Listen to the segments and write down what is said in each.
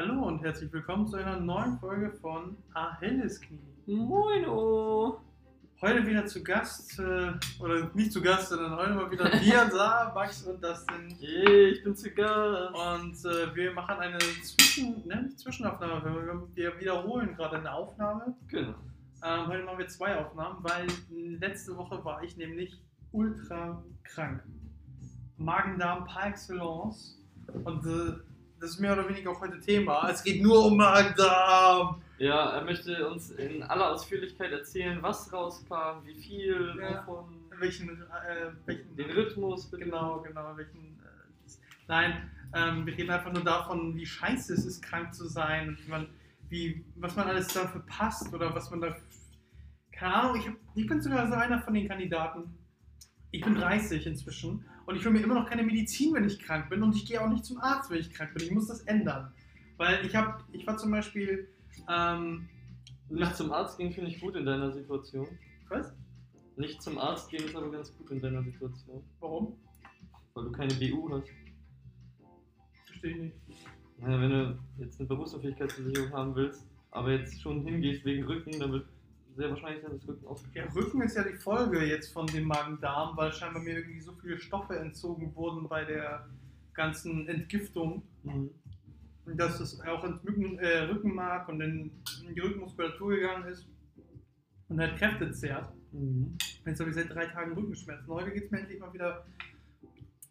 Hallo und herzlich willkommen zu einer neuen Folge von A helles Knie. Moino! Heute wieder zu Gast, äh, oder nicht zu Gast, sondern heute mal wieder wir da, Max und Dustin. Hey, ich bin zu Gast. Und äh, wir machen eine Zwischen, ne, Zwischenaufnahme, wir, wir wiederholen gerade eine Aufnahme. Genau. Ähm, heute machen wir zwei Aufnahmen, weil letzte Woche war ich nämlich ultra krank. Magen-Darm par excellence. Und äh, das ist mehr oder weniger auch heute Thema. Es geht nur um Magen-Darm. Ja, er möchte uns in aller Ausführlichkeit erzählen, was rauskam, wie viel, Ja. wovon, Welchen, äh, welchen den Rhythmus, bitte. Genau, genau. Welchen, äh, nein, ähm, wir reden einfach nur davon, wie scheiße es ist, krank zu sein und wie man, wie, was man alles dafür passt oder was man da. Keine Ahnung, ich, hab, ich bin sogar so einer von den Kandidaten. Ich bin 30 inzwischen und ich hole mir immer noch keine Medizin, wenn ich krank bin und ich gehe auch nicht zum Arzt, wenn ich krank bin. Ich muss das ändern. Weil ich habe, ich war zum Beispiel, ähm, Nicht zum Arzt gehen finde ich gut in deiner Situation. was? Nicht zum Arzt gehen ist aber ganz gut in deiner Situation. Warum? Weil du keine BU hast. Verstehe ich nicht. Naja, wenn du jetzt eine Berufsunfähigkeitsversicherung haben willst, aber jetzt schon hingehst wegen Rücken, dann wird sehr wahrscheinlich dann das Rücken Ja, ausgeschaltet. Rücken ist ja die Folge jetzt von dem Magen-Darm, weil scheinbar mir irgendwie so viele Stoffe entzogen wurden bei der ganzen Entgiftung, Mhm. dass es auch ins Mücken, äh, Rückenmark und in, in die Rückenmuskulatur gegangen ist und halt Kräfte zehrt. Mhm. Jetzt habe ich seit drei Tagen Rückenschmerzen. Heute geht es mir endlich mal wieder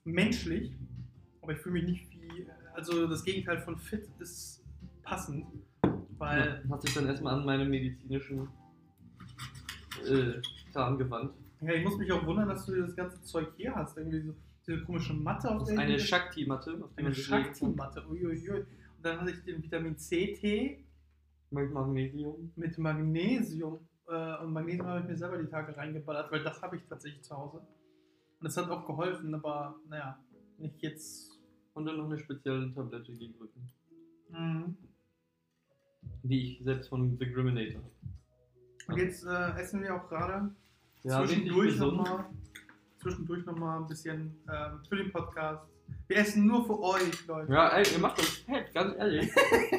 menschlich, aber ich fühle mich nicht wie, also das Gegenteil von fit ist passend, weil Ja, hat sich dann erstmal an meine medizinischen äh, Kram gewandt. ja, ich muss mich auch wundern, dass du das ganze Zeug hier hast, irgendwie so diese komische Matte auf Das der eine Shakti-Matte, Eine. Shakti-Matte, uiuiui. Und dann hatte ich den Vitamin C-Tee Mit Magnesium. mit Magnesium. Äh, und Magnesium habe ich mir selber die Tage reingeballert, weil das habe ich tatsächlich zu Hause. Und das hat auch geholfen, aber naja, nicht jetzt. Und dann noch eine spezielle Tablette gegen Rücken. Mhm. Die ich selbst von The Griminator habe. Und jetzt äh, essen wir auch gerade Ja, zwischendurch nochmal zwischendurch noch mal ein bisschen ähm, für den Podcast. Wir essen nur für euch, Leute. Ja, ey, ihr macht das fett, ganz ehrlich.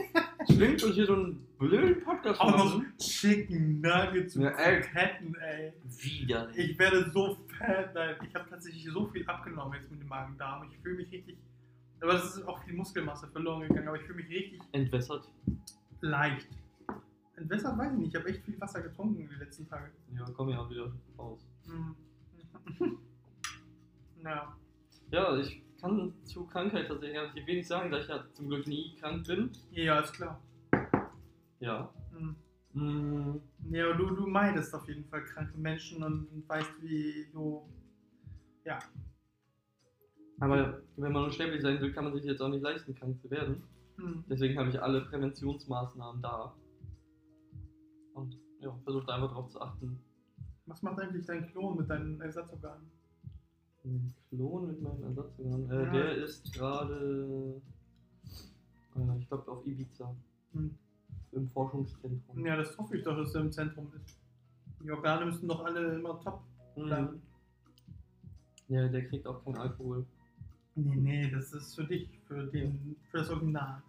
Zwingt uns hier so einen blöden Podcast Auch noch. Chicken Nuggets Ja, ey. Kroketten, ey. Widerlich. Ich werde so fett, nein. Ich habe tatsächlich so viel abgenommen jetzt mit dem Magen-Darm. Ich fühle mich richtig. Aber es ist auch viel Muskelmasse verloren gegangen, aber ich fühle mich richtig Entwässert. leicht. Entwässert weiß ich nicht. Ich habe echt viel Wasser getrunken die letzten Tage. Ja, komm ja auch wieder raus. Mhm. ja. Ja, ich kann zu Krankheit tatsächlich relativ wenig sagen, da ich ja zum Glück nie krank bin. ja, ist klar. Ja. Mhm. Mm, Ja, du, du meidest auf jeden Fall kranke Menschen und weißt, wie du. Ja. Aber wenn man unsterblich sein will, kann man sich jetzt auch nicht leisten, krank zu werden. Mhm. Deswegen habe ich alle Präventionsmaßnahmen da. Ja, versucht einfach darauf zu achten. Was macht eigentlich dein Klon mit deinen Ersatzorganen? Ein Klon mit meinem Ersatzorgan. Äh, Ja. Der ist gerade, äh, ich glaube, auf Ibiza. Hm. Im Forschungszentrum. Ja, das hoffe ich doch, dass er im Zentrum ist. Die Organe müssen doch alle immer top bleiben. Mhm. Ja, der kriegt auch keinen Alkohol. Nee, nee, das ist für dich, für, den, für das Original.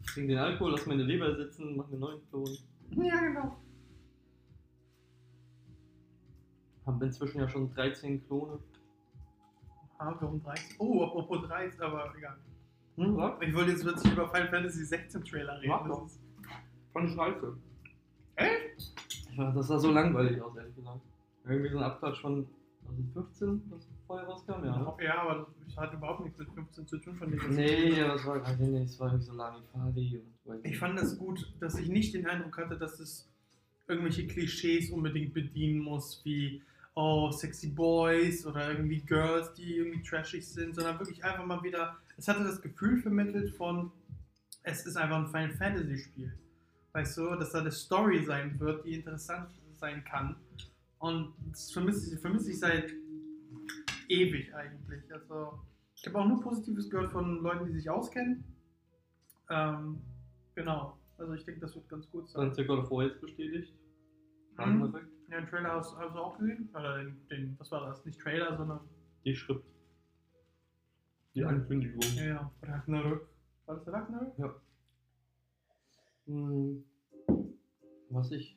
Ich trinke den Alkohol, lass meine Leber sitzen, mach mir einen neuen Klon. Ja, genau. Hab inzwischen ja schon 13 Klone. Ah, warum 30? Oh, apropos 30, aber egal. Hm? Ich wollte jetzt plötzlich über Final Fantasy 16 Trailer reden. Mach doch. ist- Von Scheiße. Echt? Ja, das sah so langweilig aus, ehrlich gesagt. Irgendwie so ein Abklatsch von 2015, was vorher rauskam, ja. Ne? Ja, aber das hat überhaupt nichts mit 15 zu tun von dem. Nee, ja, das war, also nee, das war irgendwie so Larifari und weiß Ich nicht. fand es gut, dass ich nicht den Eindruck hatte, dass es irgendwelche Klischees unbedingt bedienen muss, wie oh, sexy Boys oder irgendwie Girls, die irgendwie trashig sind, sondern wirklich einfach mal wieder, es hatte das Gefühl vermittelt von, es ist einfach ein Final Fantasy Spiel. Weißt du, dass da eine Story sein wird, die interessant sein kann. Und das vermisse ich, vermisse ich seit ewig eigentlich. Also, ich habe auch nur Positives gehört von Leuten, die sich auskennen. Ähm, genau. Also ich denke, das wird ganz gut Dann sein. ist der God of War jetzt bestätigt. Mhm. Ja, den Trailer hast, hast du auch gesehen? Oder den, den, was war das? Nicht Trailer, sondern. Die Schrift. Die Ankündigung. Ja, ja. Ragnarök. War das der Ragnarök? Ja. Hm, Was ich,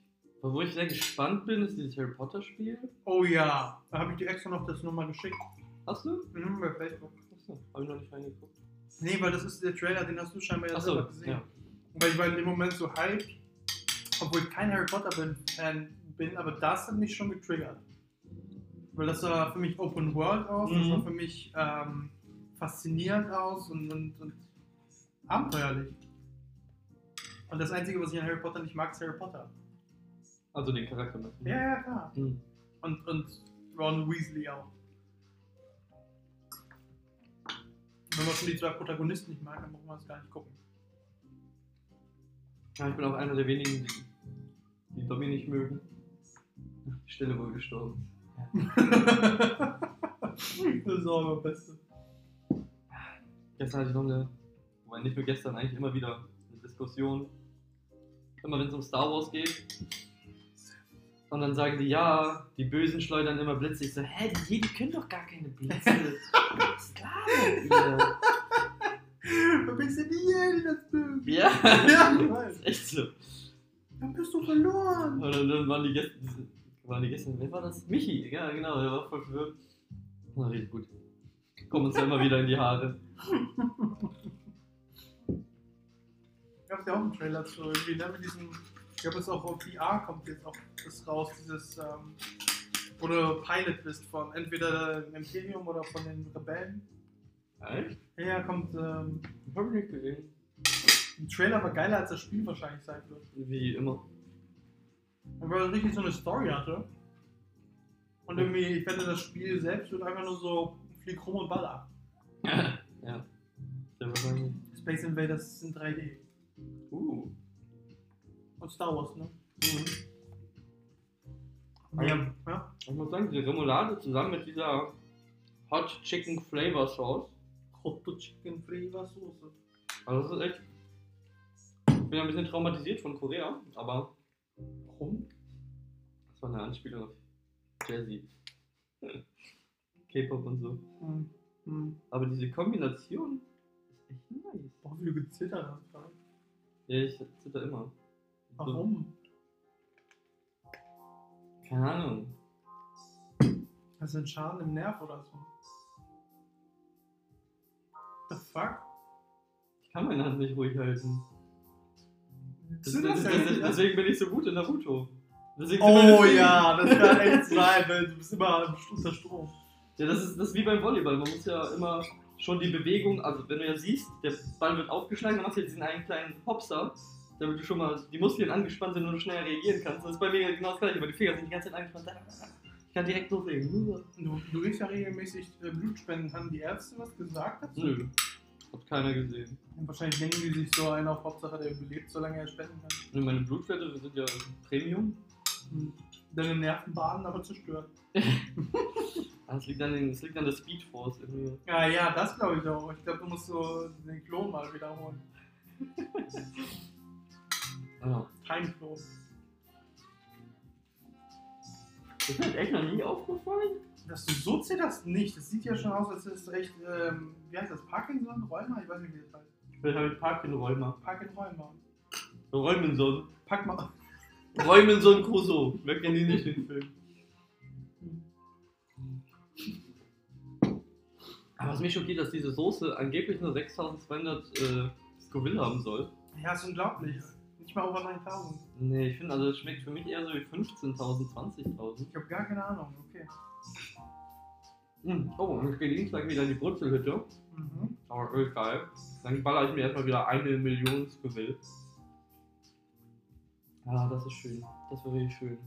wo ich sehr gespannt bin, ist dieses Harry Potter Spiel. Oh ja, da habe ich dir extra noch das nochmal geschickt. Hast du? Mhm, bei Facebook. Achso, hab ich noch nicht reingeguckt. Nee, weil das ist der Trailer, den hast du scheinbar ja Achso, selber gesehen. ja. Weil ich war in dem Moment so hyped, obwohl ich kein Harry Potter bin, Fan bin, aber das hat mich schon getriggert. Weil das sah für mich Open World aus, das Mhm. sah für mich ähm, faszinierend aus und, und, und abenteuerlich. Und das Einzige, was ich an Harry Potter nicht mag, ist Harry Potter. Also den Charakter mit. Ja, ja, klar. Hm. Und, und Ron Weasley auch. Wenn man schon die zwei Protagonisten nicht mag, dann muss man es gar nicht gucken. Ja, ich bin auch einer der wenigen, die, die Dobby nicht mögen. Die Stelle wohl gestorben. das ist auch immer Beste. Gestern hatte ich noch eine, wobei nicht nur gestern, eigentlich immer wieder eine Diskussion. Immer wenn es um Star Wars geht. Und dann sagen die, ja, die Bösen schleudern immer Blitze. Ich so, hä, die Jedi können doch gar keine Blitze. Was ist klar mit ihr? Du bist ja die, die das böse. Ja, Ja, ich weiß. ist echt so. Dann bist du verloren. Und dann, dann waren die gestern, waren die gestern, wer war das? Michi, ja genau, der war voll verwirrt. Na, richtig gut. Kommen uns ja immer wieder in die Haare. Gab ja auch einen Trailer zu irgendwie, ne? Mit diesem, ich glaube, es ist auch auf VR kommt jetzt auch das raus, dieses, ähm, wo du Pilot bist von entweder dem Imperium oder von den Rebellen. Echt? Ja, ja, kommt, ähm, hab ich nicht gesehen. ein Trailer war geiler als das Spiel wahrscheinlich sein wird. Wie immer. Weil es richtig so eine Story hatte. Und irgendwie, ich wette, das Spiel selbst wird einfach nur so flieg rum und baller. ja. Sehr wahrscheinlich. Space Invaders in 3D. Uh. Und Star Wars, ne? Mhm. Ja, ja. Ich muss sagen, die Remoulade zusammen mit dieser Hot Chicken Flavor Sauce. Hot Chicken Flavor Soße. Also das ist echt. Ich bin ja ein bisschen traumatisiert von Korea, aber Warum? das war eine Anspielung auf Jazzy. K-Pop und so. Hm. Hm. Aber diese Kombination ist echt nice. Boah, wie du gezittert hast gerade. Ja, ich zitter immer. Warum? Keine Ahnung. Hast du einen Schaden im Nerv oder so? The fuck? Ich kann meine Hand nicht ruhig halten. Das, das, das deswegen bin ich so gut in Naruto. Deswegen Oh ja, das kann echt sein, weil du bist immer unter Strom. Ja, das ist, das ist wie beim Volleyball. Man muss ja immer schon die Bewegung, also wenn du ja siehst, der Ball wird aufgeschlagen, dann machst du jetzt diesen einen kleinen Hopser, damit du schon mal die Muskeln angespannt sind und du schnell reagieren kannst. Das ist bei mir genau das gleiche, weil die Finger sind die ganze Zeit angespannt. Ich kann direkt loslegen. Du, du riechst ja regelmäßig äh, Blutspenden. Haben die Ärzte was gesagt dazu? Nö. Hat keiner gesehen. Und wahrscheinlich denken die sich so ein auf Hauptsache, der überlebt, solange er spenden kann. Und meine Blutwerte sind ja Premium. Hm. Deine Nervenbahnen aber zerstört. Ah, Es liegt, an den, es liegt an der Speed Force in mir. Ja, ja, das glaube ich auch. Ich glaube, du musst so den Klon mal wiederholen. Ja. Time-Klon. Ist mir echt noch nie aufgefallen? Dass du so zitterst nicht. Das sieht ja schon aus, als ist echt, ähm, wie heißt das, Parkinson? Rheuma? Ich weiß nicht, wie das heißt. Ich bin halt Parkin-Räumer. Parkinson-Rheuma. Räumenson. Pack mal. Räumenson Crusoe. Wer kennt ihn nicht, den Film? Aber was mich schockiert, dass diese Soße angeblich nur 6200 äh, Scoville haben soll. Ja, ist unglaublich. Nicht mal over 9000. Nee, ich finde, also es schmeckt für mich eher so wie 15.000, 20.000. Ich habe gar keine Ahnung. Okay. Mm. Oh, und ich gehe Dienstag wieder in die Brutzelhütte. Mhm. Aber öh, geil. Dann baller ich mir erstmal wieder eine Million Scoville. Ah, das ist schön. Das war wirklich schön.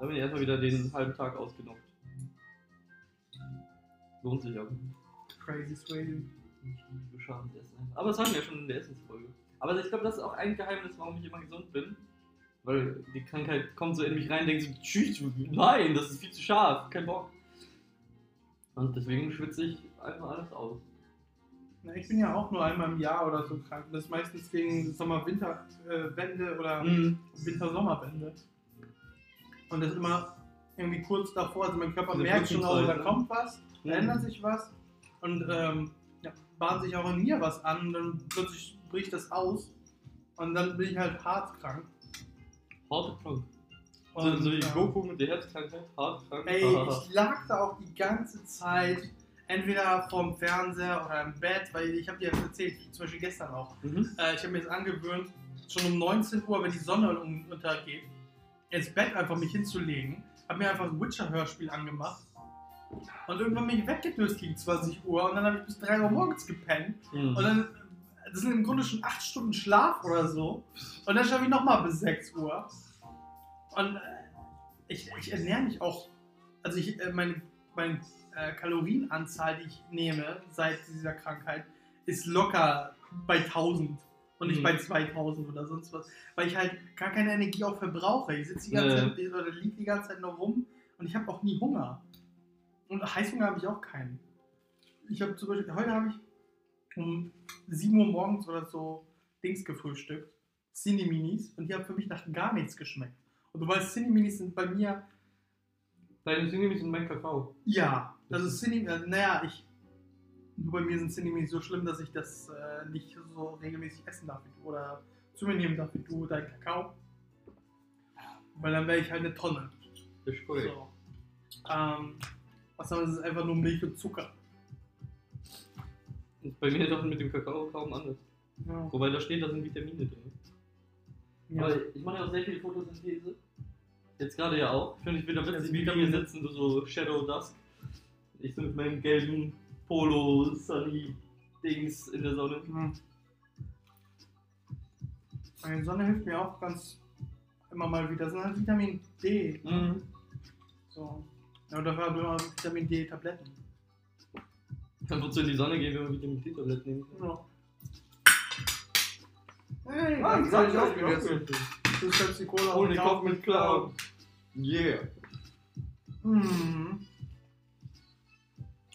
Da bin ich erstmal wieder den halben Tag ausgenockt. Lohnt sich aber. Crazy Sway. Scharfes Essen. Aber das hatten wir ja schon in der Essensfolge. Aber ich glaube, das ist auch ein Geheimnis, warum ich immer gesund bin. Weil die Krankheit kommt so in mich rein denkt so, tschüss, nein, das ist viel zu scharf, kein Bock. Und deswegen schwitze ich einfach alles aus. Na, ich bin ja auch nur einmal im Jahr oder so krank. Das ist meistens gegen Sommer-Winter-Wende oder Mhm. Winter-Sommer-Wende. Und das ist immer irgendwie kurz davor. Also mein Körper Diese merkt schon, oh, da ne? kommt was, da Mhm. ändert sich was. Und ähm, ja, bahnt sich auch in mir was an. Und dann plötzlich bricht das aus. Und dann bin ich halt hart krank. Harte krank. So, Und, so wie ja. Goku mit der Herzkrankheit. Hart krank. Ey, ich lag da auch die ganze Zeit entweder vorm Fernseher oder im Bett, weil ich habe dir das erzählt, zum Beispiel gestern auch. mhm. Äh, ich habe mir jetzt angewöhnt, schon um 19 Uhr, wenn die Sonne un- untergeht, ins Bett einfach mich hinzulegen, habe mir einfach ein Witcher-Hörspiel angemacht und irgendwann bin ich weggedöst gegen 20 Uhr und dann habe ich bis 3 Uhr morgens gepennt Mhm. und dann, das sind im Grunde schon 8 Stunden Schlaf oder so und dann schaffe ich nochmal bis 6 Uhr und äh, ich, ich ernähre mich auch, also ich, äh, meine, meine äh, Kalorienanzahl, die ich nehme seit dieser Krankheit, ist locker bei 1000 und nicht Mhm. bei 2000 oder sonst was, weil ich halt gar keine Energie auch verbrauche. Ich sitze die ganze. Zeit oder liege die ganze Zeit noch rum und ich habe auch nie Hunger. Und Heißhunger habe ich auch keinen. Ich habe zum Beispiel, heute habe ich um 7 Uhr morgens oder so Dings gefrühstückt, Cineminis, und die haben für mich nach gar nichts geschmeckt. Und du weißt, Cineminis sind bei mir, Deine Single sind mein Kakao. ja, also Cineminis, äh, naja, ich, nur bei mir sind Cineminis so schlimm, dass ich das äh, nicht so regelmäßig essen darf wie du, oder zu mir nehmen darf wie du, dein Kakao. Weil dann wäre ich halt eine Tonne. Das ist korrekt. So. Ähm, was anderes ist einfach nur Milch und Zucker. Bei mir ist auch mit dem Kakao kaum anders. Ja. Wobei da steht, da sind Vitamine drin. Ja. Aber ich mache ja auch sehr viel Photosynthese. Jetzt gerade ja auch. Finde ich wieder Ja, witzig, wie hier sitzen, du so Shadow Dusk. Ich so mit meinem gelben Polo Sunny Dings in der Sonne. Mhm. Die Sonne hilft mir auch ganz immer mal wieder. Das ist halt Vitamin D. Mhm. So. Ja, und dafür haben wir immer Vitamin D-Tabletten. Dann wozu in die Sonne gehen, wenn wir Vitamin D-Tabletten nehmen. Ja. Hey, Ah, das hab ich auch gegessen. Das ist Pepsi Cola Ohne Kopf mit Clown. Yeah. Mhm.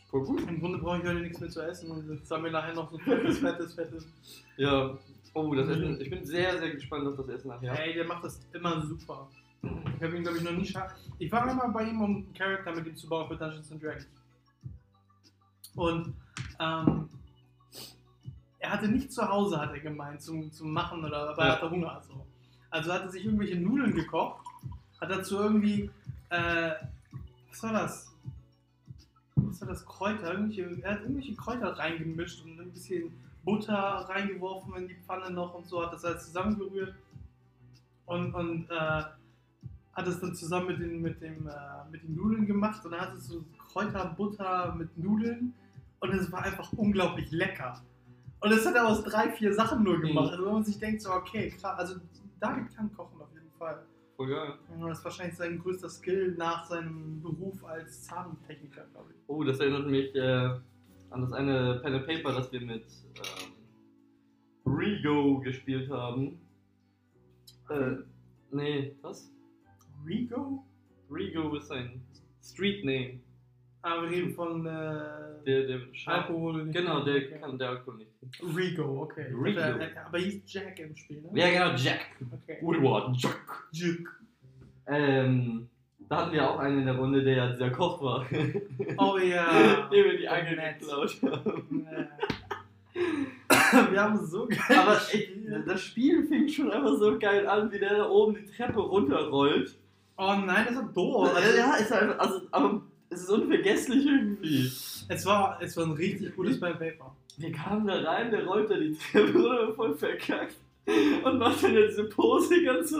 Voll gut. Im Grunde brauche ich heute nichts mehr zu essen und jetzt haben wir nachher noch so fettes, fettes, fettes. Ja. Oh, das Essen. Ich bin sehr, sehr gespannt auf das Essen nachher. Ey, der macht das immer super. Ich habe ihn, glaube ich, noch nie scha Ich war einmal bei ihm, um einen Charakter mit ihm zu bauen für Dungeons and Dragons. Und ähm, er hatte nicht zu Hause, hat er gemeint, zum, zum Machen oder aber er Ja. hatte Hunger. So. Also hat er sich irgendwelche Nudeln gekocht, hat dazu irgendwie, äh, was war das? Was war das? Kräuter? Irgendwelche, er hat irgendwelche Kräuter reingemischt und ein bisschen Butter reingeworfen in die Pfanne noch und so, hat das alles zusammengerührt und, und äh, hat es dann zusammen mit den, mit, dem, äh, mit den Nudeln gemacht und dann hat es so Kräuter, Butter mit Nudeln und es war einfach unglaublich lecker. Und das hat er aus drei, vier Sachen nur gemacht. Mhm. Also wenn man sich denkt, so okay, klar, also David kann kochen auf jeden Fall. Voll geil. Und das ist wahrscheinlich sein größter Skill nach seinem Beruf als Zahntechniker, glaube ich. Oh, das erinnert mich äh, an das eine Pen and Paper, das wir mit ähm, Rego gespielt haben. Äh, nee, was? Rigo? Rego ist sein Street Name. Ah, wir reden von äh, Der, der Alkohol. nicht- Genau, der okay. kann der Alkohol nicht. Rigo, okay. Rigo. Der, aber hieß Jack im Spiel, ne? Ja, genau, Jack. Okay. Woodward, Jack. Jack. Ähm, da hatten wir auch einen in der Runde, der ja dieser Koch war. Oh ja. Dem wir die Angel Nett. geklaut haben. Ja. wir haben so geil. Aber gespielt. das Spiel fing schon einfach so geil an, wie der da oben die Treppe runterrollt. Oh nein, das ist doof. Also, ja, ist einfach, also, aber es ist unvergesslich irgendwie. Es war, es war ein richtig gutes Pen Paper. Wir kamen da rein, der rollt da die Treppe runter, voll verkackt. Und macht dann jetzt diese Pose ganz so.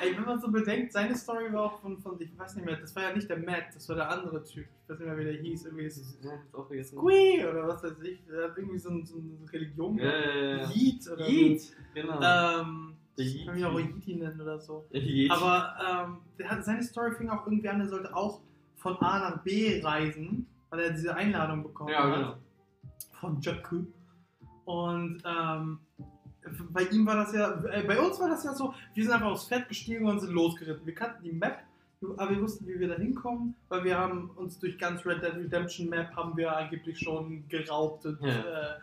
Ey, wenn man so bedenkt, seine Story war auch von, von, ich weiß nicht mehr, das war ja nicht der Matt, das war der andere Typ. Ich weiß nicht mehr, wie der hieß. Irgendwie ist es Ja. Squee oder was weiß ich. Der hat irgendwie so, ein, so eine Religion. Ja, ja, ja. Yeet oder Yeet, so. genau. Ähm, ich kann mich auch Yeeti nennen oder so. Yeet. Aber ähm, hat, seine Story fing auch irgendwie an, er sollte auch von A nach B reisen, weil er diese Einladung bekommen ja, hat genau. von Jakku. Und ähm, bei ihm war das ja, äh, bei uns war das ja so, wir sind einfach aufs Pferd gestiegen und sind losgeritten. Wir kannten die Map, aber wir wussten, wie wir da hinkommen, weil wir haben uns durch ganz Red Dead Redemption Map haben wir angeblich schon geraubt und Ja. äh,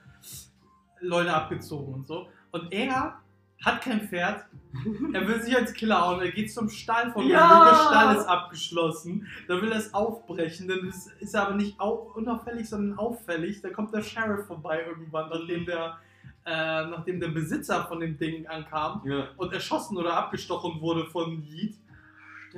Leute abgezogen und so. Und er hat kein Pferd, er will sich als Killer und er geht zum Stall von Ja! ihm. Der Stall ist abgeschlossen. Da will er es aufbrechen. Dann ist, ist er aber nicht au unauffällig, sondern auffällig. Da kommt der Sheriff vorbei irgendwann, nachdem der äh, nachdem der Besitzer von dem Ding ankam Ja. und erschossen oder abgestochen wurde von Yeet.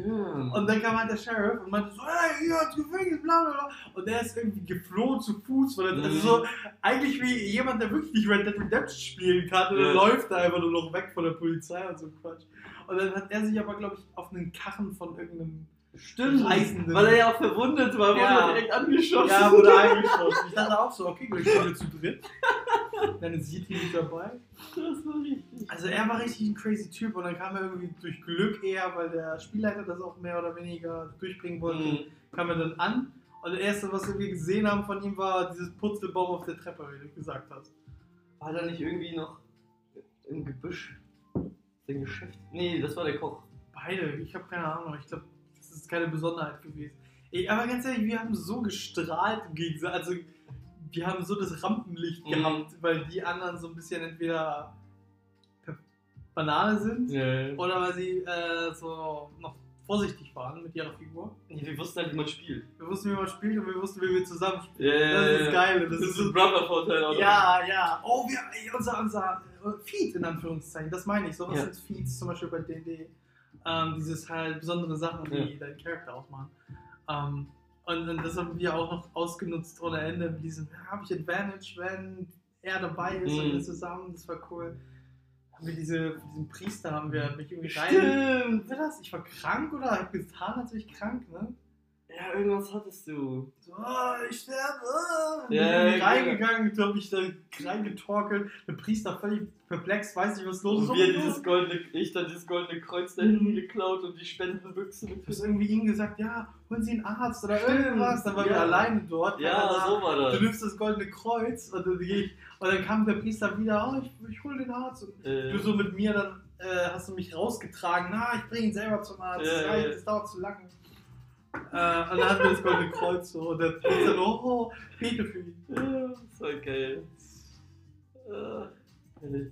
Stimmt. Und dann kam halt der Sheriff und meinte so, hey, hier ins Gefängnis, bla bla bla. Und der ist irgendwie geflohen zu Fuß, weil er, also Mhm. so, eigentlich wie jemand, der wirklich nicht Red Dead Redemption spielen kann und Ja. dann läuft er einfach nur noch weg von der Polizei und so Quatsch. Und dann hat er sich aber, glaube ich, auf einen Karren von irgendeinem Stimmt. Reisenden. Weil er ja auch verwundet war, wurde Ja. er direkt angeschossen. Ja, wurde eingeschossen. Ich dachte auch so, okay, gleich sind wir zu dritt. Dann ist Yeti nicht dabei. Das war richtig. Also er war richtig ein crazy Typ und dann kam er irgendwie durch Glück eher, weil der Spielleiter das auch mehr oder weniger durchbringen wollte, Mhm. kam er dann an. Und das erste, was wir gesehen haben von ihm, war dieses Putzelbaum auf der Treppe, wie du gesagt hast. War da nicht irgendwie noch im Gebüsch sein Geschäft? Nee, das war der Koch. Beide, ich habe keine Ahnung, ich glaube, das ist keine Besonderheit gewesen. Ey, aber ganz ehrlich, wir haben so gestrahlt im Gegensatz, also wir haben so das Rampenlicht Mhm. gehabt, weil die anderen so ein bisschen entweder Banane sind Ja. oder weil sie äh, so noch vorsichtig waren mit ihrer Figur. Wir wussten halt, wie man spielt. Wir wussten, wie man spielt und wir wussten, wie wir zusammen spielen. Ja, Das ist geil. Das, Das ist ein so, Brother-Vorteil auch. ja, ja. Oh, wir, unser, unser äh, Feed in Anführungszeichen, das meine ich. Sowas Ja. sind Feeds, zum Beispiel bei D&D. Ähm, dieses halt besondere Sachen, die Ja. deinen Charakter ausmachen. Ähm, und, und das haben wir auch noch ausgenutzt ohne Ende mit diesem, ja, habe ich Advantage, wenn er dabei ist und Mhm. wir zusammen, das war cool. Haben wir diese, diesen Priester haben wir mich irgendwie rein. Stimmt. Das? Ich war krank oder hab getan, als ich krank, ne? Ja, irgendwas hattest du. So, oh, ich sterbe. Oh. Ja, bin ja, reingegangen, du hab mich da reingetorkelt. Der Priester völlig perplex, weiß nicht, was los ist. Und wir dieses goldene, ich dann dieses goldene Kreuz da hinten geklaut und die Spendenbüchse Du hast irgendwie ihm gesagt, ja, holen Sie einen Arzt oder Stimmt, irgendwas. Dann waren wir ja. alleine dort. Ja, da. so war das. Du nimmst das goldene Kreuz und dann, ich, und dann kam der Priester wieder, oh, ich, ich hol den Arzt. Und Äh, du so mit mir, dann äh, hast du mich rausgetragen, na, ich bring ihn selber zum Arzt, Ja, das, dauert zu lange. Äh, und dann hatten wir das goldene Kreuz so und der Priester nur, oh, bete für ihn. ja, das war geil. Äh.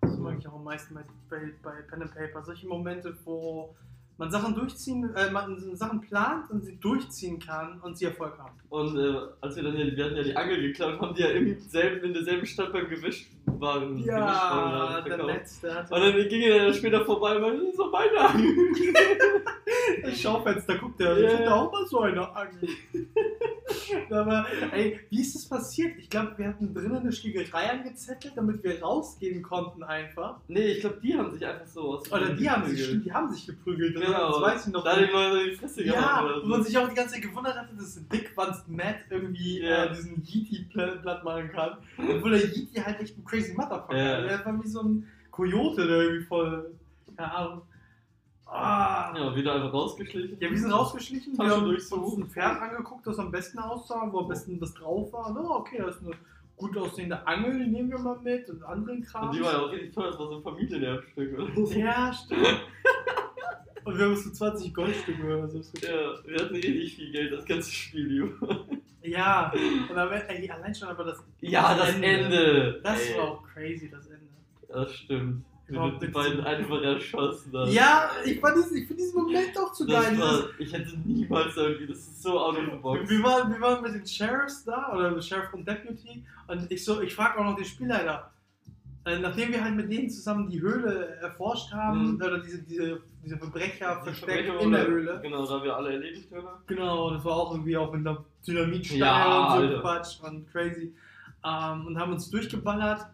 Das mag ich auch am meisten bei, bei, Pen and Paper. Solche Momente, wo man Sachen durchziehen, äh, man Sachen plant und sie durchziehen kann und sie Erfolg haben. Und äh, als wir dann ja, wir hatten ja die Angel geklaut, haben die ja im selben, in derselben Stadt beim Gewischwaren Ja, der verkauft. Letzte hatte Und dann ging er später vorbei und meinte, doch meine Angel. das Schaufenster, guckt der, Ja. ich hatte auch mal so eine Angel. Aber, ey, wie ist das passiert? Ich glaube, wir hatten drinnen eine Schlägerei angezettelt, damit wir rausgehen konnten einfach. Nee, ich glaube, die haben sich einfach so aus. Oder die haben sich, geprügelt. stimmt, die haben sich geprügelt. Genau. Das weiß ich noch. Da hat ihm mal so die Fresse Ja, und so. man sich auch die ganze Zeit gewundert hatte, dass Dick Vance Matt irgendwie Ja. äh, diesen Yeeti pl- platt machen kann. Obwohl der Yeeti halt echt ein crazy Motherfucker Ja. Der war wie so ein Coyote, der irgendwie voll. Keine Ahnung. Ah. Ja, wieder einfach rausgeschlichen. Ja, wir sind rausgeschlichen, wir haben durchsucht. uns ein Pferd angeguckt, das am besten aussah, wo am besten was drauf war. Na, okay, das ist eine gut aussehende Angel, die nehmen wir mal mit und anderen Kram. Und die war ja auch richtig toll, das war so ein Familienerbstück oder so. Ja, stimmt. und wir haben so 20 Goldstücke oder so. Ja, wir hatten richtig viel Geld, das ganze Spiel über. Ja, und am Ende, ey, allein schon aber das. Ja, das Ende. Das Ey, war auch crazy, das Ende. Das stimmt. Überhaupt du die nicht beiden einfach erschossen hast. Ja, ich fand diesen, ich find diesen Moment auch zu Das geil. war, ich hätte niemals irgendwie, das ist so out of the box. Wir, waren, wir waren mit den Sheriffs da, oder mit Sheriff und Deputy, und ich so, ich frage auch noch den Spielleiter. Äh, nachdem wir halt mit denen zusammen die Höhle erforscht haben, Mhm. oder diese, diese, diese Verbrecher Die versteckt Verbrecher in der oder- Höhle. Genau, da wir alle erledigt haben. Genau, das war auch irgendwie auch mit einer Dynamitstange Ja, und so. Quatsch und crazy. Ähm, und haben uns durchgeballert.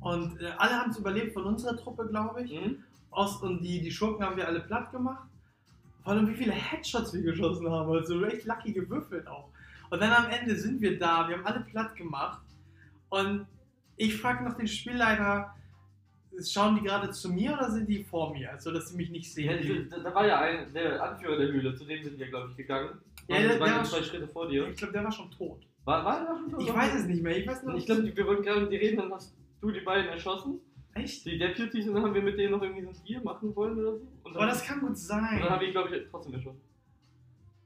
Und äh, alle haben es überlebt von unserer Truppe, glaube ich. Hm? Aus, und die, die Schurken haben wir alle platt gemacht. Vor allem, wie viele Headshots wir geschossen haben. Also echt lucky gewürfelt auch. Und dann am Ende sind wir da. Wir haben alle platt gemacht. Und ich frage noch den Spielleiter, schauen die gerade zu mir oder sind die vor mir? Also, dass sie mich nicht Ja, sehen. die, da, war ja ein, der Anführer der Höhle, zu dem sind wir, glaube ich, gegangen. Ja, Ja, der- der, ja war zwei schon- Schritte vor dir. ich glaube, der war schon tot. War, war der schon tot? Ich weiß es nicht mehr. Ich weiß noch Ich glaube, wir wollten gerade mit dir reden, dann hast du die beiden erschossen. Echt? Die Deputies und dann haben wir mit denen noch irgendwie so ein Deal machen wollen oder so. Und dann, Aber das kann gut und sein. dann habe ich, glaube ich, trotzdem erschossen.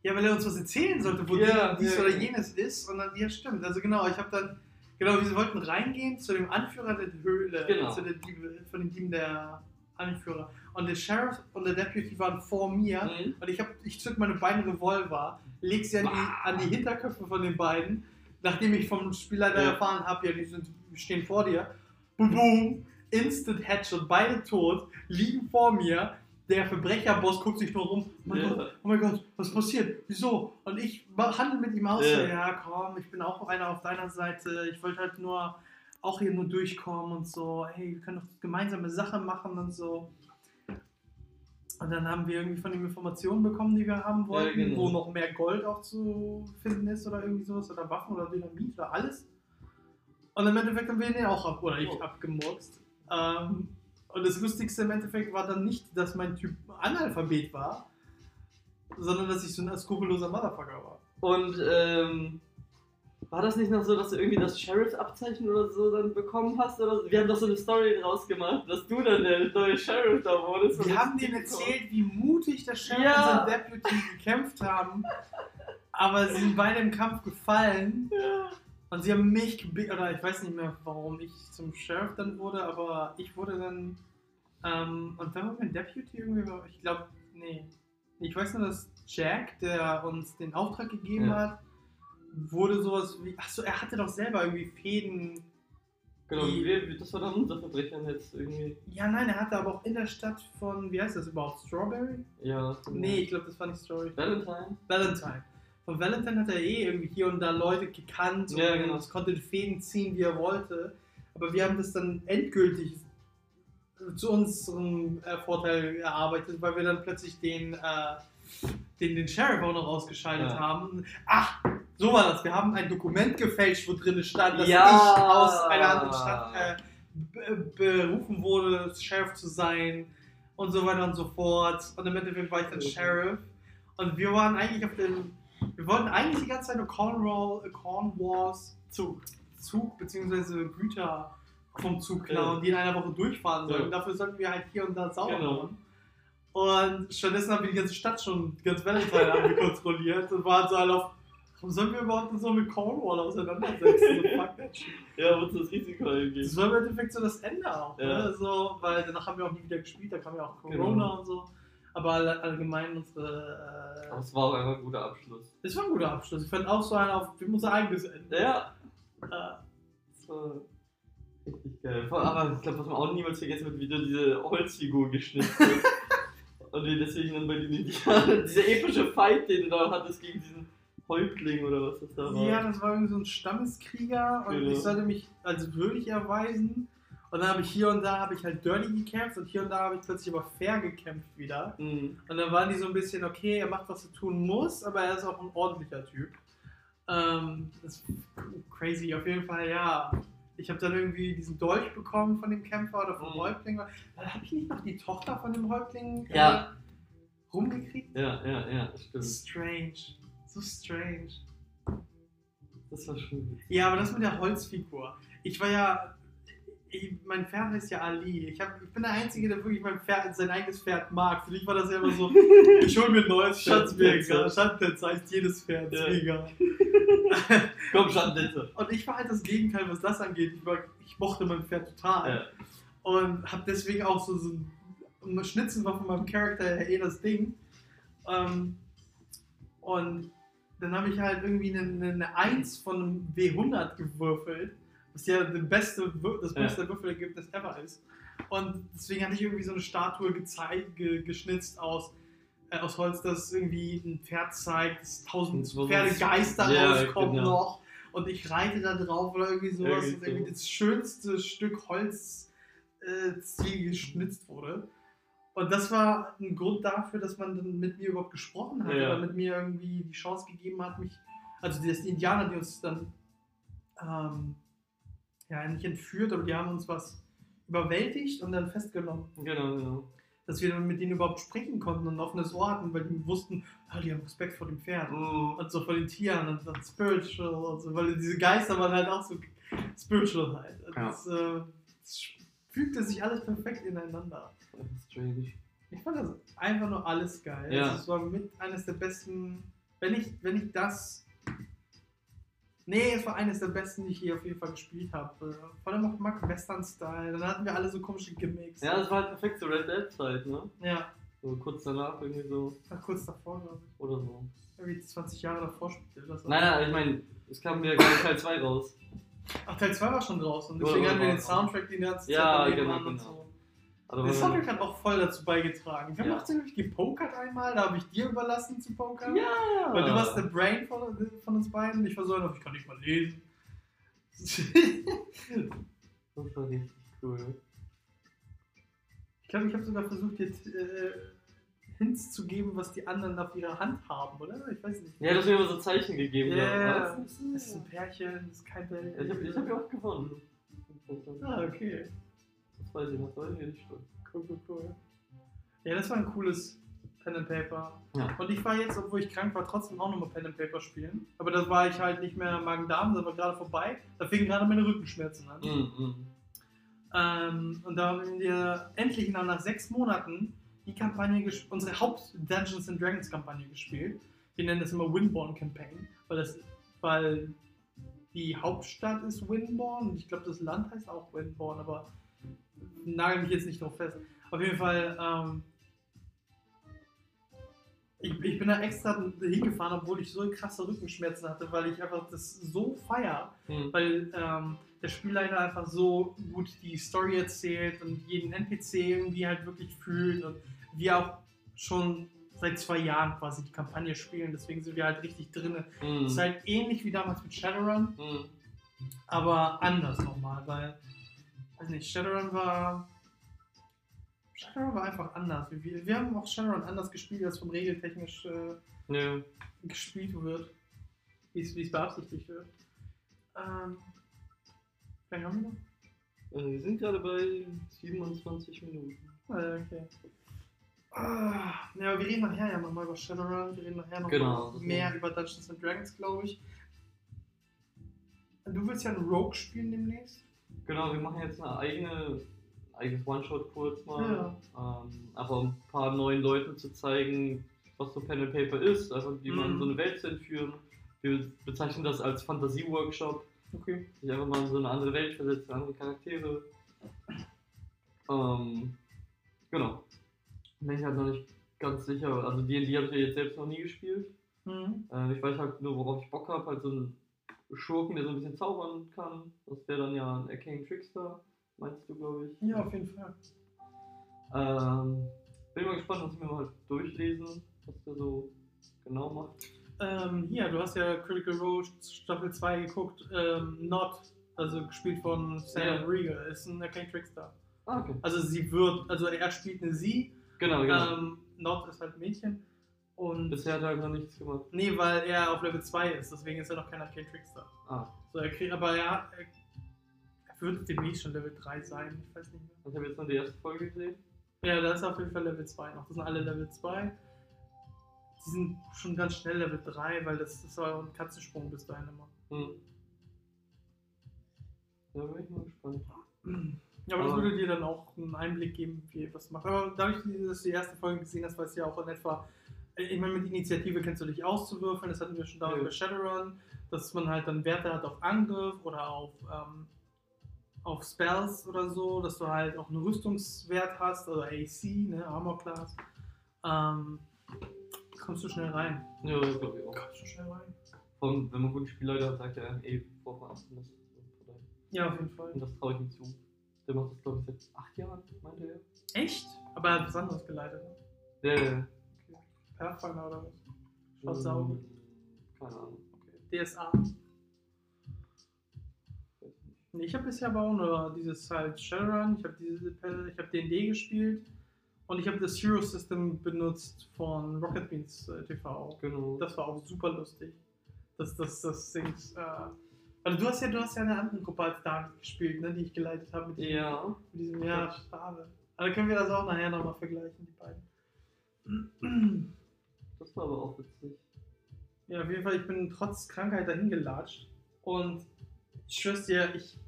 Ja, weil er uns was erzählen sollte, wo Ja, die- dies ja, oder ja. jenes ist. Und dann, ja, stimmt. Also genau, ich habe dann, genau, wir wollten reingehen zu dem Anführer der Höhle, Genau. zu der Diebe, von den Dieben der Anführer. Und der Sheriff und der Deputy waren vor mir. Mhm. Und ich, hab, ich zück meine beiden Revolver, leg sie an die, an die Hinterköpfe von den beiden, nachdem ich vom Spielleiter Ja. erfahren habe, ja, die sind stehen vor dir. Boom, boom, Instant Headshot, beide tot, liegen vor mir. Der Verbrecherboss guckt sich nur rum. Oh mein, Ja. Gott, oh mein Gott, was passiert? Wieso? Und ich handle mit ihm aus. Ja. Ja. ja, komm, ich bin auch einer auf deiner Seite. Ich wollte halt nur auch hier nur durchkommen und so. Hey, wir können doch gemeinsame Sachen machen und so. Und dann haben wir irgendwie von ihm Informationen bekommen, die wir haben wollten, genau. wo noch mehr Gold auch zu finden ist oder irgendwie sowas oder Waffen oder Dynamit oder alles. Und im Endeffekt haben wir den auch ab, oder ich Oh. abgemurkst. Ähm, und das Lustigste im Endeffekt war dann nicht, dass mein Typ Analphabet war, sondern dass ich so ein skrupelloser Motherfucker war. Und ähm, war das nicht noch so, dass du irgendwie das Sheriff-Abzeichen oder so dann bekommen hast? Oder so? Wir haben doch so eine Story draus gemacht, dass du dann der neue Sheriff da wurdest. Wir haben denen Team erzählt, wie mutig der Sheriff Ja. und sein Deputy gekämpft haben, aber sie sind beide im Kampf gefallen. Ja. Und sie haben mich gebeten, oder ich weiß nicht mehr, warum ich zum Sheriff dann wurde, aber ich wurde dann. Ähm, und dann war mein Deputy irgendwie, ich glaube, nee. Ich weiß nur, dass Jack, der uns den Auftrag gegeben Ja. hat, wurde sowas wie. Achso, er hatte doch selber irgendwie Fäden. Genau, Die- das war dann unser Verbrecher jetzt irgendwie. Ja, nein, er hatte aber auch in der Stadt von. Wie heißt das überhaupt? Strawberry? Ja. Nee, ich glaube, das war nicht Strawberry. Valentine? Valentine. Von Valentine hat er eh irgendwie hier und da Leute gekannt und Ja, genau. konnte die Fäden ziehen, wie er wollte. Aber wir haben das dann endgültig zu unserem äh, Vorteil erarbeitet, weil wir dann plötzlich den, äh, den, den Sheriff auch noch ausgeschaltet Ja. haben. Ach, so war das. Wir haben ein Dokument gefälscht, wo drin stand, dass Ja. ich aus einer anderen Stadt äh, be- berufen wurde, Sheriff zu sein und so weiter und so fort. Und im Endeffekt war ich dann Okay. Sheriff. Und wir waren eigentlich auf dem. Wir wollten eigentlich die ganze Zeit nur Cornwall, Cornwalls Zug, Zug bzw. Güter vom Zug klauen, Ja. die in einer Woche durchfahren sollen. Ja. Dafür sollten wir halt hier und da sauber Genau. machen. Und stattdessen haben wir die ganze Stadt schon, die ganze Valentine angekontrolliert und waren so alle auf. Warum sollen wir überhaupt so mit Cornwall auseinandersetzen? So, fuck that shit. Ja, wozu das Risiko eingehen? Das war im Endeffekt so das Ende auch. Ja. Ne? So, weil danach haben wir auch nie wieder gespielt, da kam ja auch Corona Genau. und so. Aber all, allgemein unsere. Aber Äh, es war auch einfach ein guter Abschluss. das war ein guter Abschluss. Ich fand auch so einen auf wie unser eigenes Ende. Ja, Äh, das war richtig geil. Aber ich glaube, was man auch niemals vergessen wird, wie du diese Holzfigur geschnitzt hast. Und wie deswegen dann bei den Indianern, dieser epische Fight, den du da hattest gegen diesen Häuptling oder was das da war. ja, das war irgendwie so ein Stammeskrieger und Genau. ich sollte mich als würdig erweisen. Und dann habe ich hier und da habe ich halt dirty gekämpft und hier und da habe ich plötzlich aber fair gekämpft wieder. Mhm. Und dann waren die so ein bisschen, okay, er macht, was er tun muss, aber er ist auch ein ordentlicher Typ. Ähm, das ist crazy, auf jeden Fall, ja. Ich habe dann irgendwie diesen Dolch bekommen von dem Kämpfer oder vom Mhm. Häuptling. Dann habe ich nicht noch die Tochter von dem Häuptling äh, Ja. rumgekriegt? Ja, ja, ja, stimmt. Strange. So strange. Das war schon. Ja, aber das mit der Holzfigur. Ich war ja. Ich, mein Pferd heißt ja Ali. Ich, hab, ich bin der Einzige, der wirklich mein Pferd, sein eigenes Pferd mag. Für mich war das ja immer so, ich hol mir ein neues ist egal. Schattenpelze heißt jedes Pferd, ist Ja. mir egal. Komm, Schattennetze. Und ich war halt das Gegenteil, was das angeht. Ich, war, ich mochte mein Pferd total. Ja. Und habe deswegen auch so, so ein Schnitzen war von meinem Charakter her eh das Ding. Ähm, und dann habe ich halt irgendwie eine, eine 1 von einem W100 gewürfelt, was ja der beste, das Ja. beste Würfelergebnis ever ist. Und deswegen hatte ich irgendwie so eine Statue gezeigt, ge, geschnitzt aus, äh, aus Holz, das irgendwie ein Pferd zeigt, dass tausend Das Pferdegeister Ja, rauskommen genau. noch. Und ich reite da drauf oder irgendwie sowas. Irgendwie und irgendwie so. das schönste Stück Holz äh, geschnitzt wurde. Und das war ein Grund dafür, dass man dann mit mir überhaupt gesprochen hat Ja. oder mit mir irgendwie die Chance gegeben hat, mich, also die, die Indianer, die uns dann ähm, ja nicht entführt, aber die haben uns was überwältigt und dann festgenommen, Genau, genau. dass wir dann mit denen überhaupt sprechen konnten und ein offenes Ohr hatten, weil die wussten, ah, die haben Respekt vor dem Pferd Mhm. und so vor den Tieren und dann spiritual und so, weil diese Geister waren halt auch so spiritual halt. Ja. Das, äh, das fügte sich alles perfekt ineinander. Strange. Ich fand das einfach nur alles geil. Ja. Also es war mit eines der besten, wenn ich, wenn ich das. Nee, es war eines der besten, die ich hier auf jeden Fall gespielt habe. Vor allem auch Mark Western-Style. Dann hatten wir alle so komische Gimmicks. Ja, das war halt perfekt zur Red Dead-Zeit, ne? Ja, So kurz danach irgendwie so. war kurz davor, glaube ich. Oder so. Irgendwie 20 Jahre davor spielte das. Nein, nein, ich meine, es kam ja gerade Teil 2 raus. Ach, Teil 2 war schon draußen. Oder Deswegen haben wir den. Soundtrack die ganze Zeit Ja, genau, an und genau. so. Also, Der wenn- Soundtrack hat auch voll dazu beigetragen. Wir haben Ja. auch ziemlich gepokert einmal, da habe ich dir überlassen zu pokern. ja! Weil du warst der Brain von, von uns beiden. Ich war so einer, ich kann nicht mal lesen. Das war richtig cool. Ich glaube, ich habe sogar versucht, jetzt äh, Hints zu geben, was die anderen auf ihrer Hand haben, oder? Ich weiß nicht. Ja, du hast mir immer so Zeichen gegeben. Ja, ja. das ist ein Pärchen, das ist kein Pärchen. Ich habe ich hab ja auch gewonnen. Ah, okay. Weiß ich noch, weiß ich nicht. Cool, cool, cool. Ja, das war ein cooles Pen and Paper. Ja. Und ich war jetzt, obwohl ich krank war, trotzdem auch nochmal Pen and Paper spielen. Aber da war ich halt nicht mehr Magen-Darm, das war gerade vorbei. Da fingen gerade meine Rückenschmerzen an. Mhm. Ähm, und da haben wir endlich nach, nach sechs Monaten die Kampagne, unsere Haupt-Dungeons and Dragons Kampagne gespielt. Wir nennen das immer Winborn Campaign, weil, das, weil die Hauptstadt ist Winborn und ich glaube, das Land heißt auch Winborn, aber nagel mich jetzt nicht drauf fest. Auf jeden Fall, ähm, ich, ich bin da extra hingefahren, obwohl ich so krasse Rückenschmerzen hatte, weil ich einfach das so feier Mhm. weil ähm, der Spielleiter einfach so gut die Story erzählt und jeden NPC irgendwie halt wirklich fühlt und wir auch schon seit zwei Jahren quasi die Kampagne spielen, deswegen sind wir halt richtig drin. Mhm. Es ist halt ähnlich wie damals mit Shadowrun, Mhm. aber anders nochmal, weil, weiß nicht, Shadowrun war. Shadowrun war einfach anders. Wir, wir haben auch Shadowrun anders gespielt, als vom regeltechnisch äh, Ja. gespielt wird, wie es beabsichtigt wird. Ähm, wie haben wir noch? Äh, wir sind gerade bei 27 Minuten. Ah, okay. Ah, ja, aber wir reden nachher ja nochmal über Shadowrun, wir reden nachher noch Genau. mehr über Dungeons and Dragons, glaube ich. Du willst ja einen Rogue spielen demnächst? Genau, wir machen jetzt eine eigene, eigenes One-Shot kurz mal. Ähm, einfach ein paar neuen Leuten zu zeigen, was so Pen and Paper ist, also wie man Mhm. so eine Welt zu entführen. Wir bezeichnen das als Fantasie-Workshop. Okay. sich einfach mal in so eine andere Welt versetzen, andere Charaktere. Ähm, genau. Bin ich halt noch nicht ganz sicher. Also D&D habe ich ja jetzt selbst noch nie gespielt. Mhm. Äh, ich weiß halt nur, worauf ich Bock habe. Halt so einen Schurken, der so ein bisschen zaubern kann. Das wäre dann ja ein Arcane Trickster, meinst du, glaube ich. Ja, auf jeden Fall. Ähm, bin mal gespannt, muss ich mir mal durchlesen, was der so genau macht. Ähm, hier, du hast ja Critical Role Staffel 2 geguckt. Ähm, Not, also gespielt von Sam Ja. Riegel, ist ein Arcane Trickster. Ah, okay. Also sie wird, also er spielt eine Sie, Genau, genau. ähm, Not ist halt ein Mädchen. Und Bisher hat er noch nichts gemacht. nee, weil er auf Level 2 ist, deswegen ist er noch kein Arcane Trickster. Ah, So, er kriegt, aber ja, er, er wird demnächst schon Level 3 sein, ich weiß nicht mehr. ich habe jetzt nur die erste Folge gesehen. Ja, da ist auf jeden Fall Level 2 noch. Das sind alle Level 2. Die sind schon ganz schnell Level 3, weil das, das war ein Katzensprung bis dahin immer. Hm. Da bin ich mal gespannt. Ja, aber das Aber- würde dir dann auch einen Einblick geben, wie ihr was macht. Aber dadurch, dass du die erste Folge gesehen hast, weißt du ja auch in etwa, ich meine, mit Initiative kennst du dich auszuwürfeln, das hatten wir schon damals Ja. bei Shadowrun, dass man halt dann Werte hat auf Angriff oder auf, ähm, auf Spells oder so, dass du halt auch einen Rüstungswert hast, also AC, ne, Armor Class. Ähm, kommst du schnell rein. Ja, das glaube ich auch. Kommst du schnell rein. Vor allem, wenn man guten Spielleiter hat, sagt er eh vorverachten muss. Ja, auf jeden Fall. Und das traue ich ihm zu. Der macht das, glaube ich, seit acht Jahren, meinte er. Echt? Aber er hat was anderes geleitet. Ne? Ja, ja. Pathfinder oder was? Hm, Keine Ahnung. Okay. DSA. Nee, ich habe bisher aber auch nur dieses halt Shadowrun, ich habe diese ich habe D&D gespielt und ich habe das Hero System benutzt von Rocket Beans äh, TV. Genau. Das war auch super lustig. Das das das Dings äh, also du hast ja du hast ja eine andere Gruppe als da gespielt, ne, die ich geleitet habe mit, diesem- ja. mit diesem ja, schade. Aber können wir das auch nachher nochmal vergleichen, die beiden. Das war aber auch witzig. Ja, auf jeden Fall, ich bin trotz Krankheit dahin gelatscht. Und ich schwör's dir, ich,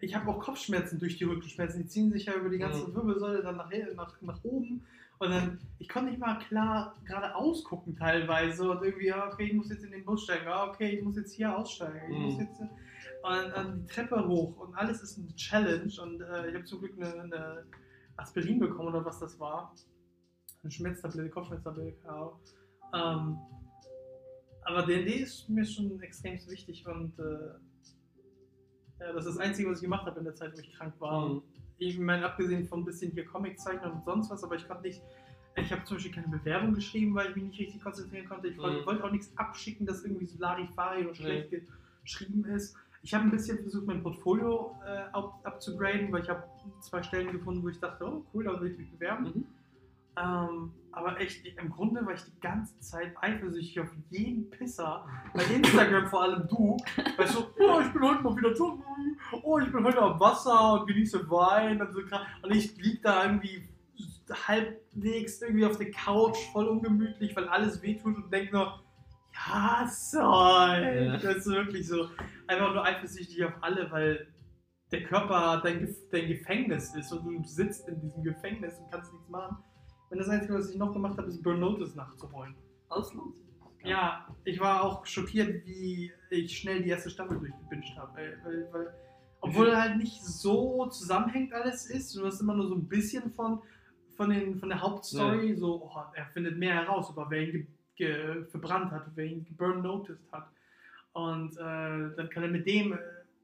ich habe auch Kopfschmerzen durch die Rückenschmerzen. Die ziehen sich ja über die ganze Mhm. Wirbelsäule dann nach, nach, nach oben. Und dann, ich konnte nicht mal klar geradeaus gucken teilweise. Und irgendwie, ja, okay, ich muss jetzt in den Bus steigen. Ja, okay, ich muss jetzt hier aussteigen. Ich Mhm. muss jetzt und dann die Treppe hoch. Und alles ist eine Challenge. Und äh, ich habe zum Glück eine, eine Aspirin bekommen oder was das war. Eine Schmerztablette, Kopfschmerztablette, Ahnung. Ähm, aber D&D ist mir schon extrem wichtig und äh, Ja, das ist das Einzige, was ich gemacht habe in der Zeit, wo ich krank war. Mhm. Ich meine, abgesehen von ein bisschen hier Comiczeichnen und sonst was, aber ich konnte nicht. Ich habe zum Beispiel keine Bewerbung geschrieben, weil ich mich nicht richtig konzentrieren konnte. Ich wollte Mhm. wollte auch nichts abschicken, das irgendwie so Larifari und Nee. schlecht geschrieben ist. Ich habe ein bisschen versucht, mein Portfolio äh, up, upzugraden, weil ich habe zwei Stellen gefunden, wo ich dachte, oh cool, da will ich mich bewerben. Ähm, aber echt, im Grunde war ich die ganze Zeit eifersüchtig auf jeden Pisser. Bei Instagram vor allem du. Weißt du, oh, ich bin heute mal wieder joggen. Oh, ich bin heute am Wasser und genieße Wein und so. Und ich lieg da irgendwie halbwegs irgendwie auf der Couch, voll ungemütlich, weil alles wehtut und denk nur, ja, soll. Ja. Das ist wirklich so. Einfach nur eifersüchtig auf alle, weil der Körper dein, Gef dein Gefängnis ist und du sitzt in diesem Gefängnis und kannst nichts machen. Und das Einzige, was ich noch gemacht habe, ist Burn Notice nachzuholen. Ausland? Ja, ich war auch schockiert, wie ich schnell die erste Staffel durchgebinged habe. Weil, weil, weil, obwohl halt nicht so zusammenhängt alles ist, du hast immer nur so ein bisschen von, von, den, von der Hauptstory, so, oh, er findet mehr heraus über wer ihn ge ge verbrannt hat, wer ihn burn noticed hat. Und äh, dann kann er mit dem äh,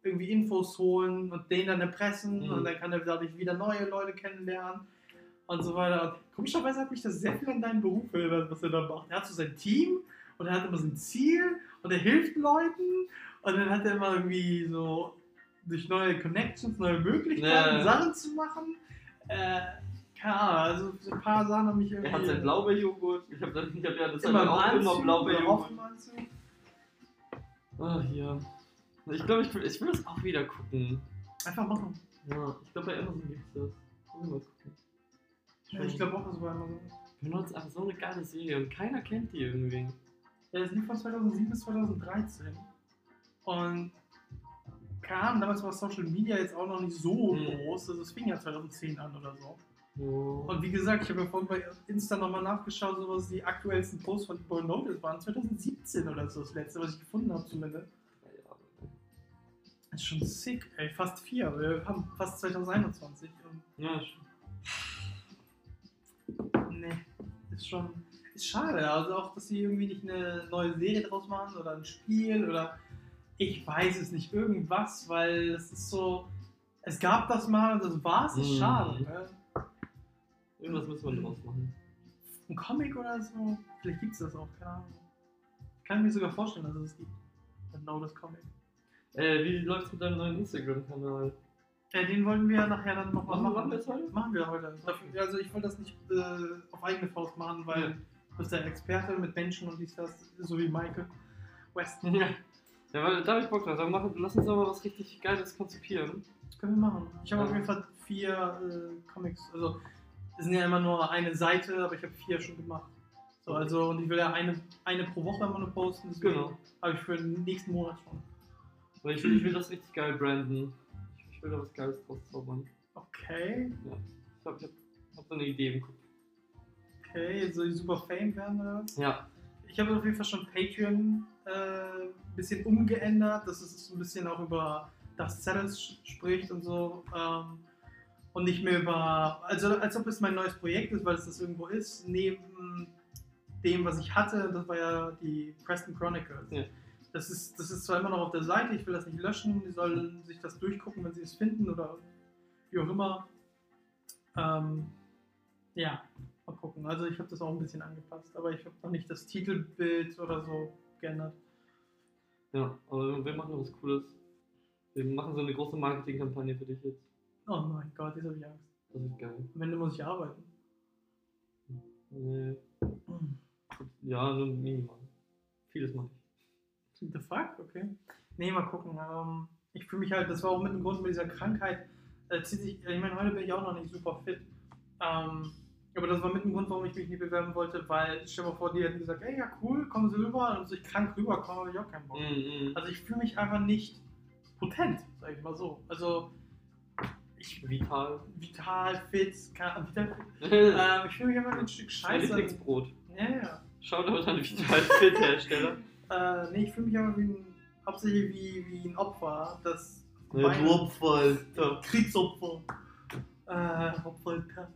irgendwie Infos holen und den dann erpressen Mhm. und dann kann er dadurch wieder neue Leute kennenlernen und so weiter. Und komischerweise hat mich das sehr viel an deinen Beruf erinnert, was er da macht. Er hat so sein Team und er hat immer sein Ziel und er hilft Leuten und dann hat er immer irgendwie so durch neue Connections, neue Möglichkeiten, Ja. Sachen zu machen. Äh, keine Ahnung, also so ein paar Sachen haben mich irgendwie. Er hat sein Blaubeerjoghurt. Ich habe ich hab ja das immer im auch Anzug, immer Blaubeerjoghurt. Anzug. Ah, ja. Ich glaube, ich will, ich will das auch wieder gucken. Einfach machen. Ja, ich glaube, bei Amazon gibt es das. Mal gucken. Ja, ich glaube auch, das war immer so. Benutzt einfach so eine geile Serie und keiner kennt die irgendwie. Ja, das lief von 2007 bis 2013. Und keine Ahnung, damals war Social Media jetzt auch noch nicht so Mhm. groß. Also es fing ja 2010 an oder so. Oh. Und wie gesagt, ich habe ja vorhin bei Insta nochmal nachgeschaut, so was die aktuellsten Posts von Boy Notice waren. 2017 oder so das letzte, was ich gefunden habe zumindest. Das ist schon sick, ey. Fast vier. Wir haben fast 2021. Und Ja, schon. Nee, ist schon. Ist schade. Also auch, dass sie irgendwie nicht eine neue Serie draus machen oder ein Spiel oder ich weiß es nicht, irgendwas, weil es ist so. Es gab das mal und das war's, ist Mhm. schade. Ne? Irgendwas müssen wir draus machen. Ein Comic oder so? Vielleicht gibt es das auch, keine Ahnung. Ich kann mir sogar vorstellen, dass es gibt. Genau das Comic. Äh, wie läuft's mit deinem neuen Instagram-Kanal? Ja, den wollen wir nachher dann nochmal Machen wir machen. das heute? Machen wir heute. Dafür, also ich wollte das nicht äh, auf eigene Faust machen, weil Ja. du bist der Experte mit Menschen und dies, das, so wie Michael Weston. Ja. Ja, weil da hab ich Bock drauf. Dann lass uns doch mal was richtig Geiles konzipieren. Können wir machen. Ich habe Ja. auf jeden Fall vier äh, Comics. Also es sind ja immer nur eine Seite, aber ich habe vier schon gemacht. So, also und ich will ja eine, eine pro Woche immer nur posten. Genau. Habe ich für den nächsten Monat schon. Weil ich will, ich will das richtig geil branden. Ich, will da was Geiles draus zaubern. Okay, Ich hab, ich hab, hab so eine Idee im Kopf. okay, soll ich super Fame werden oder was? Ja. Ich habe auf jeden Fall schon Patreon äh, ein bisschen umgeändert, dass es so ein bisschen auch über das Settles spricht und so. Ähm, und nicht mehr über, also als ob es mein neues Projekt ist, weil es das irgendwo ist, neben dem, was ich hatte, das war ja die Preston Chronicles. Ja. Das, ist, das ist zwar immer noch auf der Seite, ich will das nicht löschen, die sollen sich das durchgucken, wenn sie es finden oder wie auch immer. Ähm, ja, mal gucken. Also ich habe das auch ein bisschen angepasst, aber ich habe noch nicht das Titelbild oder so geändert. Ja, aber wir machen was Cooles. Wir machen so eine große Marketingkampagne für dich jetzt. Oh mein Gott, jetzt habe ich Angst. Das ist geil. Am Ende muss ich arbeiten. Nee. Hm. Ja, nur minimal. Vieles mache ich. The fuck? Okay. Nee, mal gucken. Ähm, ich fühle mich halt, das war auch mit dem Grund mit dieser Krankheit. Äh, zieht sich, ich meine, heute bin ich auch noch nicht super fit. Ähm, aber das war mit dem Grund, warum ich mich nicht bewerben wollte, weil stell dir mal vor, die hätten gesagt, ey, ja cool, kommen Sie rüber. Und so ich krank rüberkomme, habe ich auch keinen Bock. Mhm. Also ich fühle mich einfach nicht potent, sag ich mal so. Also ich Vital. vital, fit, kann, vital, ähm, ich fühle mich einfach ein Stück Scheiße. Lieblingsbrot. Ja, ja. Shoutout an Vital Fit Hersteller. Äh, nee, ich fühle mich aber wie ein, hauptsächlich wie, wie ein Opfer, das Ja, du Opfer, Alter. Kriegsopfer. Äh, Opfer, Alter.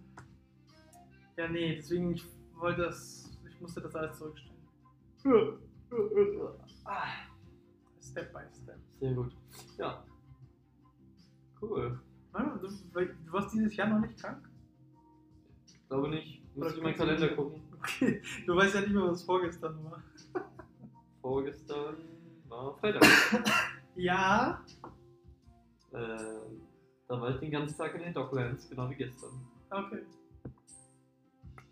Ja, nee, deswegen, ich wollte das, ich musste das alles zurückstellen. Step by step. Sehr gut. Ja. Cool. Ja, du, weil du warst dieses Jahr noch nicht krank? Ich glaube nicht. Muss Oder ich in meinen du- Kalender gucken. Okay, du weißt ja nicht mehr, was vorgestern war. Vorgestern war Freitag. Ja. äh, da war ich den ganzen Tag in den Docklands, genau wie gestern. Okay.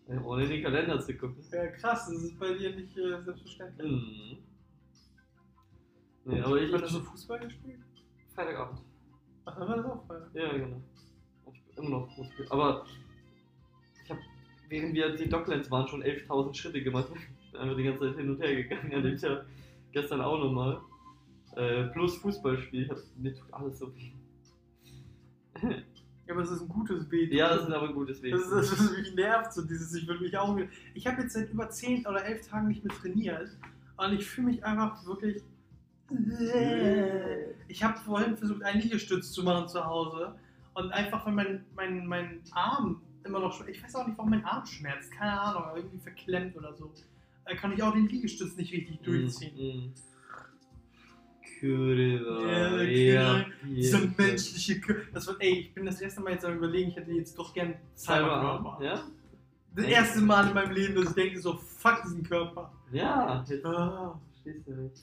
Äh, Ohne in den Kalender zu gucken. Ja, krass, das ist bei dir nicht äh, selbstverständlich. Mhm. Nee, aber ich. Hast du Fußball gespielt? Freitagabend. Ach, dann war das auch Freitag. Ja, genau. Ich bin immer noch Fußball. Aber ich habe, während wir die Docklands waren, schon 11.000 Schritte gemacht. Ich bin einfach die ganze Zeit hin und her gegangen. An dem Tag. Gestern auch nochmal. Äh, plus Fußballspiel. Hab, mir tut alles so weh. Ja, aber es ist ein gutes Weh. Ja, das ist aber ein gutes Weg. Das ist, das ist mich nervt, so dieses, ich will mich auch. Ich habe jetzt seit über 10 oder 11 Tagen nicht mehr trainiert und ich fühle mich einfach wirklich. Ich habe vorhin versucht, einen Liegestütz zu machen zu Hause und einfach, wenn mein, mein, mein Arm immer noch. schmerzt- Ich weiß auch nicht, warum mein Arm schmerzt, keine Ahnung, irgendwie verklemmt oder so. Da kann ich auch den Liegestütz nicht richtig durchziehen. Mhm. Kurva. Ja, Ja, Dieser menschliche Körper. Das wird, ey, ich bin das erste Mal jetzt am überlegen, ich hätte jetzt doch gern Cyberkörper. Ja? Das erste Mal in meinem Leben, dass ich denke, so, fuck diesen Körper. Ja, jetzt Ah, verstehst du nicht.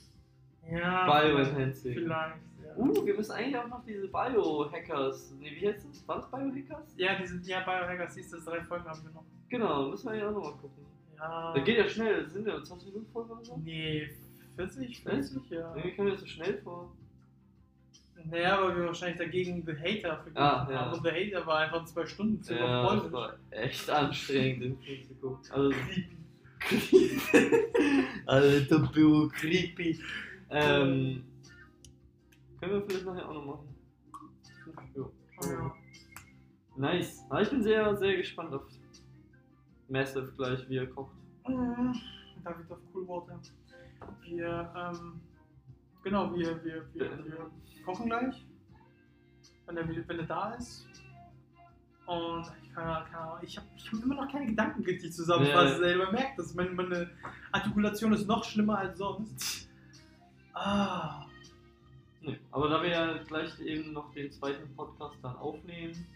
ja. Bioenhancing. Vielleicht, ja. Uh, wir müssen eigentlich auch noch diese Biohackers. Nee, wie heißt das? War das Biohackers? Ja, diese ja, Biohackers, siehst du, drei Folgen haben wir noch. Genau, müssen wir ja auch nochmal gucken. Ja. Das geht ja schnell, das sind ja 20 Minuten Folge oder so. Nee, 40, 50, ja. Irgendwie kommt mir das so schnell vor. Naja, weil wir wahrscheinlich dagegen The Hater verglichen Ah, ja. haben. Und The Hater war einfach zwei Stunden Film Ja, auf das Polnisch. war echt anstrengend, den Film zu gucken. Also, Creepy. Alter, Bro, creepy. Ähm, können wir vielleicht nachher auch noch machen. Ja, wir mal. Nice. Aber ich bin sehr, sehr gespannt auf Massive gleich, wie er kocht. Mhm. David auf Coolwater. Wir, ähm, genau, wir, wir, wir, wir kochen gleich, wenn er, wenn er da ist. Und ich kann, Ahnung, ich habe ich hab immer noch keine Gedanken richtig zusammenfassen. Ey. Man merkt das, meine, meine Artikulation ist noch schlimmer als sonst. Ah, Nee, aber da wir ja gleich eben noch den zweiten Podcast dann aufnehmen,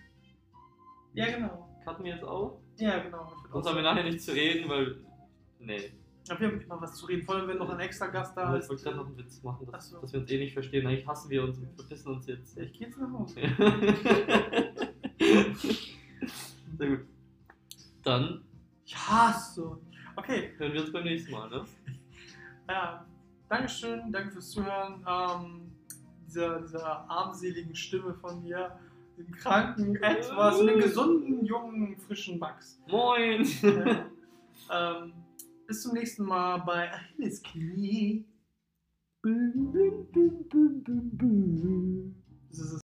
ja genau. cutten wir jetzt auch. Ja genau. Sonst haben wir nachher nichts zu reden, weil. Nee. Ja, wir haben immer was zu reden, vor allem wenn noch ein extra Gast da ist. ich wollte gerade noch einen Witz machen, dass, so. dass wir uns eh nicht verstehen. Eigentlich hassen wir uns und verpissen uns jetzt. Ich geh jetzt nach Hause. Sehr gut. Dann Ich hasse. Okay, hören wir uns beim nächsten Mal, ne? Ja, Dankeschön, danke fürs Zuhören. Ähm, dieser, dieser armseligen Stimme von mir, dem kranken, etwas, dem gesunden, jungen, frischen Max. Moin! Ja. ähm, bis zum nächsten Mal bei Achilles Knie. Das ist